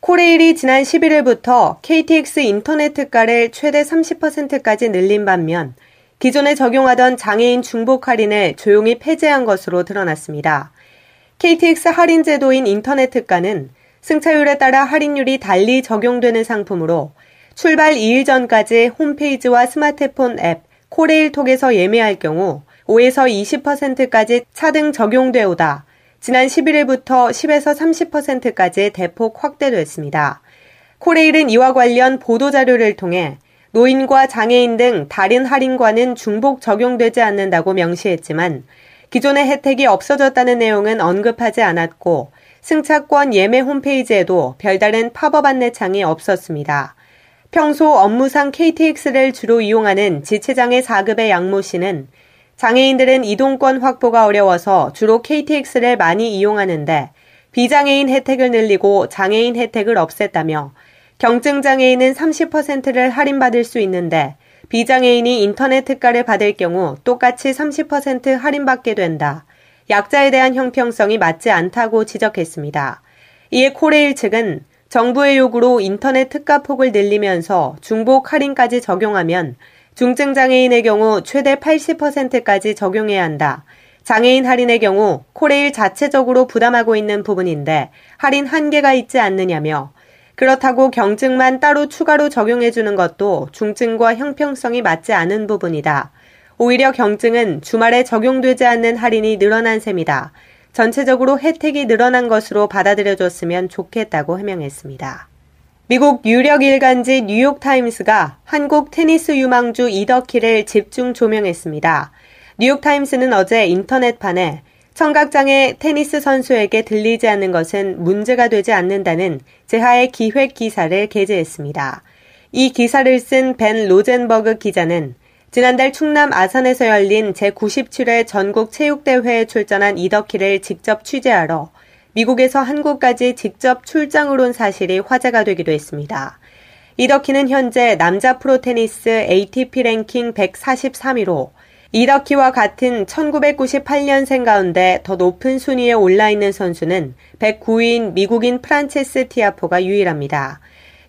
코레일이 지난 11일부터 KTX 인터넷 특가를 최대 30%까지 늘린 반면 기존에 적용하던 장애인 중복 할인을 조용히 폐지한 것으로 드러났습니다. KTX 할인 제도인 인터넷 특가는 승차율에 따라 할인율이 달리 적용되는 상품으로 출발 2일 전까지 홈페이지와 스마트폰 앱 코레일 톡에서 예매할 경우 5에서 20%까지 차등 적용돼 오다 지난 11일부터 10에서 30%까지 대폭 확대됐습니다. 코레일은 이와 관련 보도자료를 통해 노인과 장애인 등 다른 할인과는 중복 적용되지 않는다고 명시했지만 기존의 혜택이 없어졌다는 내용은 언급하지 않았고 승차권 예매 홈페이지에도 별다른 팝업 안내창이 없었습니다. 평소 업무상 KTX를 주로 이용하는 지체장애 4급의 양모 씨는 장애인들은 이동권 확보가 어려워서 주로 KTX를 많이 이용하는데 비장애인 혜택을 늘리고 장애인 혜택을 없앴다며 경증 장애인은 30%를 할인받을 수 있는데 비장애인이 인터넷 특가를 받을 경우 똑같이 30% 할인받게 된다. 약자에 대한 형평성이 맞지 않다고 지적했습니다. 이에 코레일 측은 정부의 요구로 인터넷 특가 폭을 늘리면서 중복 할인까지 적용하면 중증 장애인의 경우 최대 80%까지 적용해야 한다. 장애인 할인의 경우 코레일 자체적으로 부담하고 있는 부분인데 할인 한계가 있지 않느냐며 그렇다고 경증만 따로 추가로 적용해주는 것도 중증과 형평성이 맞지 않은 부분이다. 오히려 경증은 주말에 적용되지 않는 할인이 늘어난 셈이다. 전체적으로 혜택이 늘어난 것으로 받아들여줬으면 좋겠다고 해명했습니다. 미국 유력 일간지 뉴욕타임스가 한국 테니스 유망주 이덕희를 집중 조명했습니다. 뉴욕타임스는 어제 인터넷판에 청각장애 테니스 선수에게 들리지 않는 것은 문제가 되지 않는다는 제하의 기획 기사를 게재했습니다. 이 기사를 쓴 벤 로젠버그 기자는 지난달 충남 아산에서 열린 제97회 전국 체육대회에 출전한 이덕희를 직접 취재하러 미국에서 한국까지 직접 출장을 온 사실이 화제가 되기도 했습니다. 이덕희는 현재 남자 프로 테니스 ATP 랭킹 143위로 이덕희와 같은 1998년생 가운데 더 높은 순위에 올라 있는 선수는 109위인 미국인 프란시스 티아포가 유일합니다.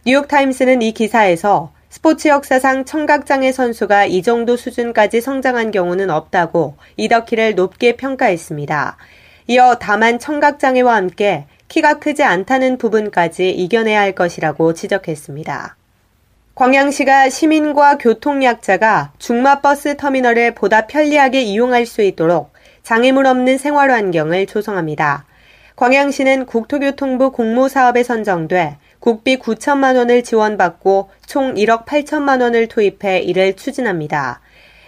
뉴욕타임스는 이 기사에서 스포츠 역사상 청각장애 선수가 이 정도 수준까지 성장한 경우는 없다고 이덕희를 높게 평가했습니다. 이어 다만 청각장애와 함께 키가 크지 않다는 부분까지 이겨내야 할 것이라고 지적했습니다. 광양시가 시민과 교통약자가 중마버스 터미널을 보다 편리하게 이용할 수 있도록 장애물 없는 생활 환경을 조성합니다. 광양시는 국토교통부 공모사업에 선정돼 국비 9천만 원을 지원받고 총 1억 8천만 원을 투입해 이를 추진합니다.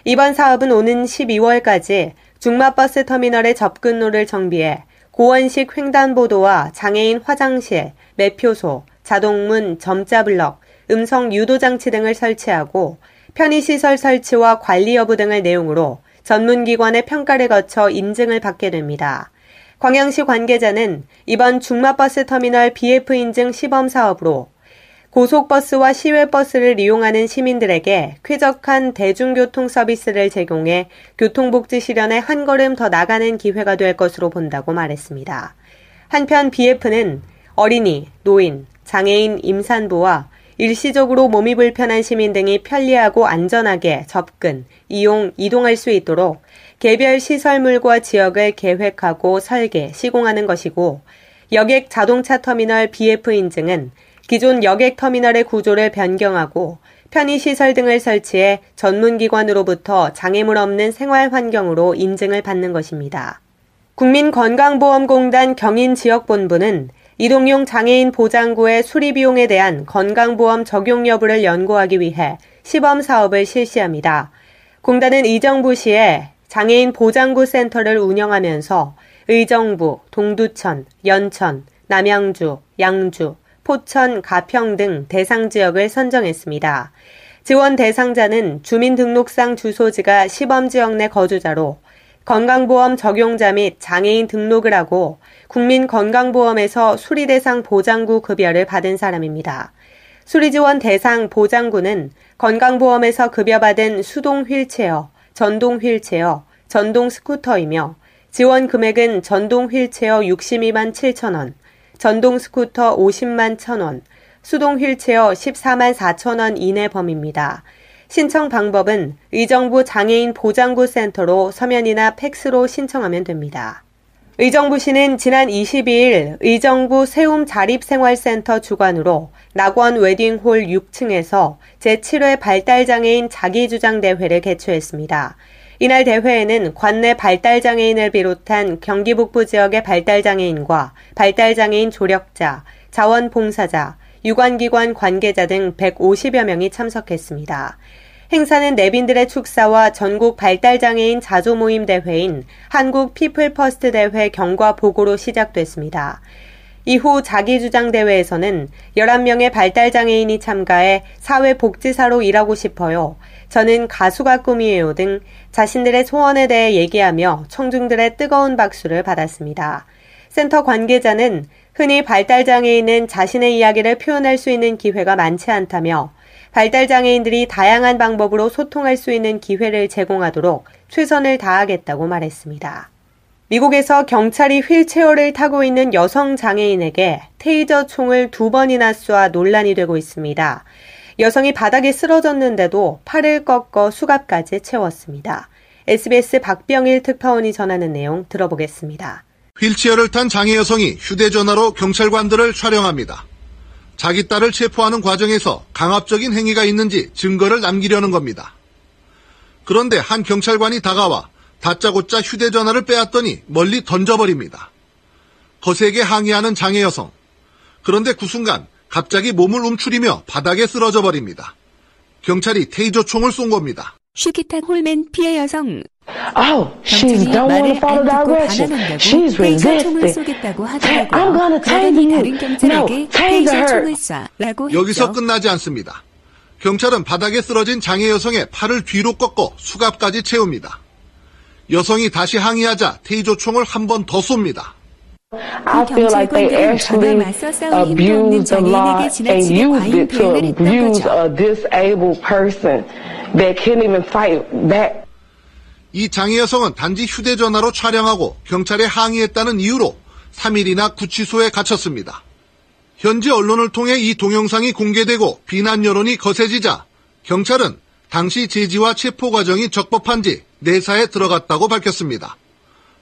이번 사업은 오는 12월까지 중마버스 터미널의 접근로를 정비해 고원식 횡단보도와 장애인 화장실, 매표소, 자동문, 점자블럭, 음성 유도 장치 등을 설치하고 편의시설 설치와 관리 여부 등을 내용으로 전문기관의 평가를 거쳐 인증을 받게 됩니다. 광양시 관계자는 이번 중마버스 터미널 BF 인증 시범 사업으로 고속버스와 시외버스를 이용하는 시민들에게 쾌적한 대중교통 서비스를 제공해 교통복지 실현에 한 걸음 더 나가는 기회가 될 것으로 본다고 말했습니다. 한편 BF는 어린이, 노인, 장애인, 임산부와 일시적으로 몸이 불편한 시민 등이 편리하고 안전하게 접근, 이용, 이동할 수 있도록 개별 시설물과 지역을 계획하고 설계, 시공하는 것이고 여객 자동차 터미널 BF 인증은 기존 여객 터미널의 구조를 변경하고 편의시설 등을 설치해 전문기관으로부터 장애물 없는 생활 환경으로 인증을 받는 것입니다. 국민건강보험공단 경인지역본부는 이동용 장애인 보장구의 수리비용에 대한 건강보험 적용 여부를 연구하기 위해 시범 사업을 실시합니다. 공단은 이정부 시에 장애인 보장구 센터를 운영하면서 의정부, 동두천, 연천, 남양주, 양주, 포천, 가평 등 대상 지역을 선정했습니다. 지원 대상자는 주민등록상 주소지가 시범지역 내 거주자로 건강보험 적용자 및 장애인 등록을 하고 국민건강보험에서 수리대상 보장구 급여를 받은 사람입니다. 수리지원 대상 보장구는 건강보험에서 급여받은 수동 휠체어, 전동 휠체어, 전동 스쿠터이며 지원 금액은 전동 휠체어 62만 7천 원, 전동 스쿠터 50만 1천 원, 수동 휠체어 14만 4천 원 이내 범위입니다. 신청 방법은 의정부 장애인 보장구 센터로 서면이나 팩스로 신청하면 됩니다. 의정부시는 지난 22일 의정부 세움 자립생활센터 주관으로 낙원 웨딩홀 6층에서 제7회 발달장애인 자기주장대회를 개최했습니다. 이날 대회에는 관내 발달장애인을 비롯한 경기 북부 지역의 발달장애인과 발달장애인 조력자, 자원봉사자, 유관기관 관계자 등 150여 명이 참석했습니다. 행사는 내빈들의 축사와 전국 발달장애인 자조 모임 대회인 한국 피플 퍼스트 대회 경과 보고로 시작됐습니다. 이후 자기주장 대회에서는 11명의 발달장애인이 참가해 사회복지사로 일하고 싶어요. 저는 가수가 꿈이에요 등 자신들의 소원에 대해 얘기하며 청중들의 뜨거운 박수를 받았습니다. 센터 관계자는 흔히 발달장애인은 자신의 이야기를 표현할 수 있는 기회가 많지 않다며 발달장애인들이 다양한 방법으로 소통할 수 있는 기회를 제공하도록 최선을 다하겠다고 말했습니다. 미국에서 경찰이 휠체어를 타고 있는 여성 장애인에게 테이저 총을 두 번이나 쏴 논란이 되고 있습니다. 여성이 바닥에 쓰러졌는데도 팔을 꺾어 수갑까지 채웠습니다. SBS 박병일 특파원이 전하는 내용 들어보겠습니다. 휠체어를 탄 장애 여성이 휴대전화로 경찰관들을 촬영합니다. 자기 딸을 체포하는 과정에서 강압적인 행위가 있는지 증거를 남기려는 겁니다. 그런데 한 경찰관이 다가와 다짜고짜 휴대전화를 빼앗더니 멀리 던져버립니다. 거세게 항의하는 장애 여성. 그런데 그 순간 갑자기 몸을 움츠리며 바닥에 쓰러져 버립니다. 경찰이 테이저 총을 쏜 겁니다. 슈키타 홀맨 피해 여성 Oh, she 경찰이 don't want 말을 to follow 안 듣고 direction. She's 테이저 총을 resisting. 쏘겠다고 I'm gonna tell 그러더니 you. 다른 경찰에게 No, 총을 her. 쏴라고 여기서. 끝나지 않습니다. 경찰은 바닥에 쓰러진 장애 여성의 팔을 뒤로 꺾어 수갑까지 채웁니다. 여성이 다시 항의하자 테이저 총을 한 번 더 쏩니다. I feel like they 경찰관들은 actually 저가 맞서 싸울 힘도 없는 abused the law 장애인에게 and 지나치게 used 과잉 it to 표현을 했던 abuse 거죠. a disabled person that can't even fight back. 이 장애 여성은 단지 휴대전화로 촬영하고 경찰에 항의했다는 이유로 3일이나 구치소에 갇혔습니다. 현지 언론을 통해 이 동영상이 공개되고 비난 여론이 거세지자 경찰은 당시 제지와 체포 과정이 적법한지 내사에 들어갔다고 밝혔습니다.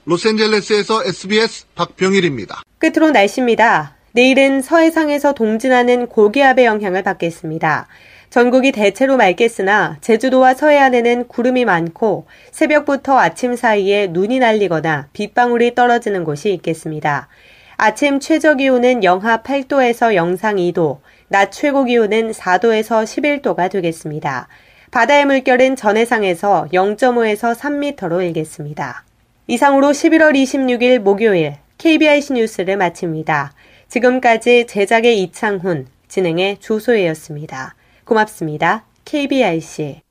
로스앤젤레스에서 SBS 박병일입니다. 끝으로 날씨입니다. 내일은 서해상에서 동진하는 고기압의 영향을 받겠습니다. 전국이 대체로 맑겠으나 제주도와 서해안에는 구름이 많고 새벽부터 아침 사이에 눈이 날리거나 빗방울이 떨어지는 곳이 있겠습니다. 아침 최저 기온은 영하 8도에서 영상 2도, 낮 최고 기온은 4도에서 11도가 되겠습니다. 바다의 물결은 전해상에서 0.5에서 3m로 일겠습니다. 이상으로 11월 26일 목요일 KBIC 뉴스를 마칩니다. 지금까지 제작의 이창훈, 진행의 조소혜였습니다. 고맙습니다. KBIC.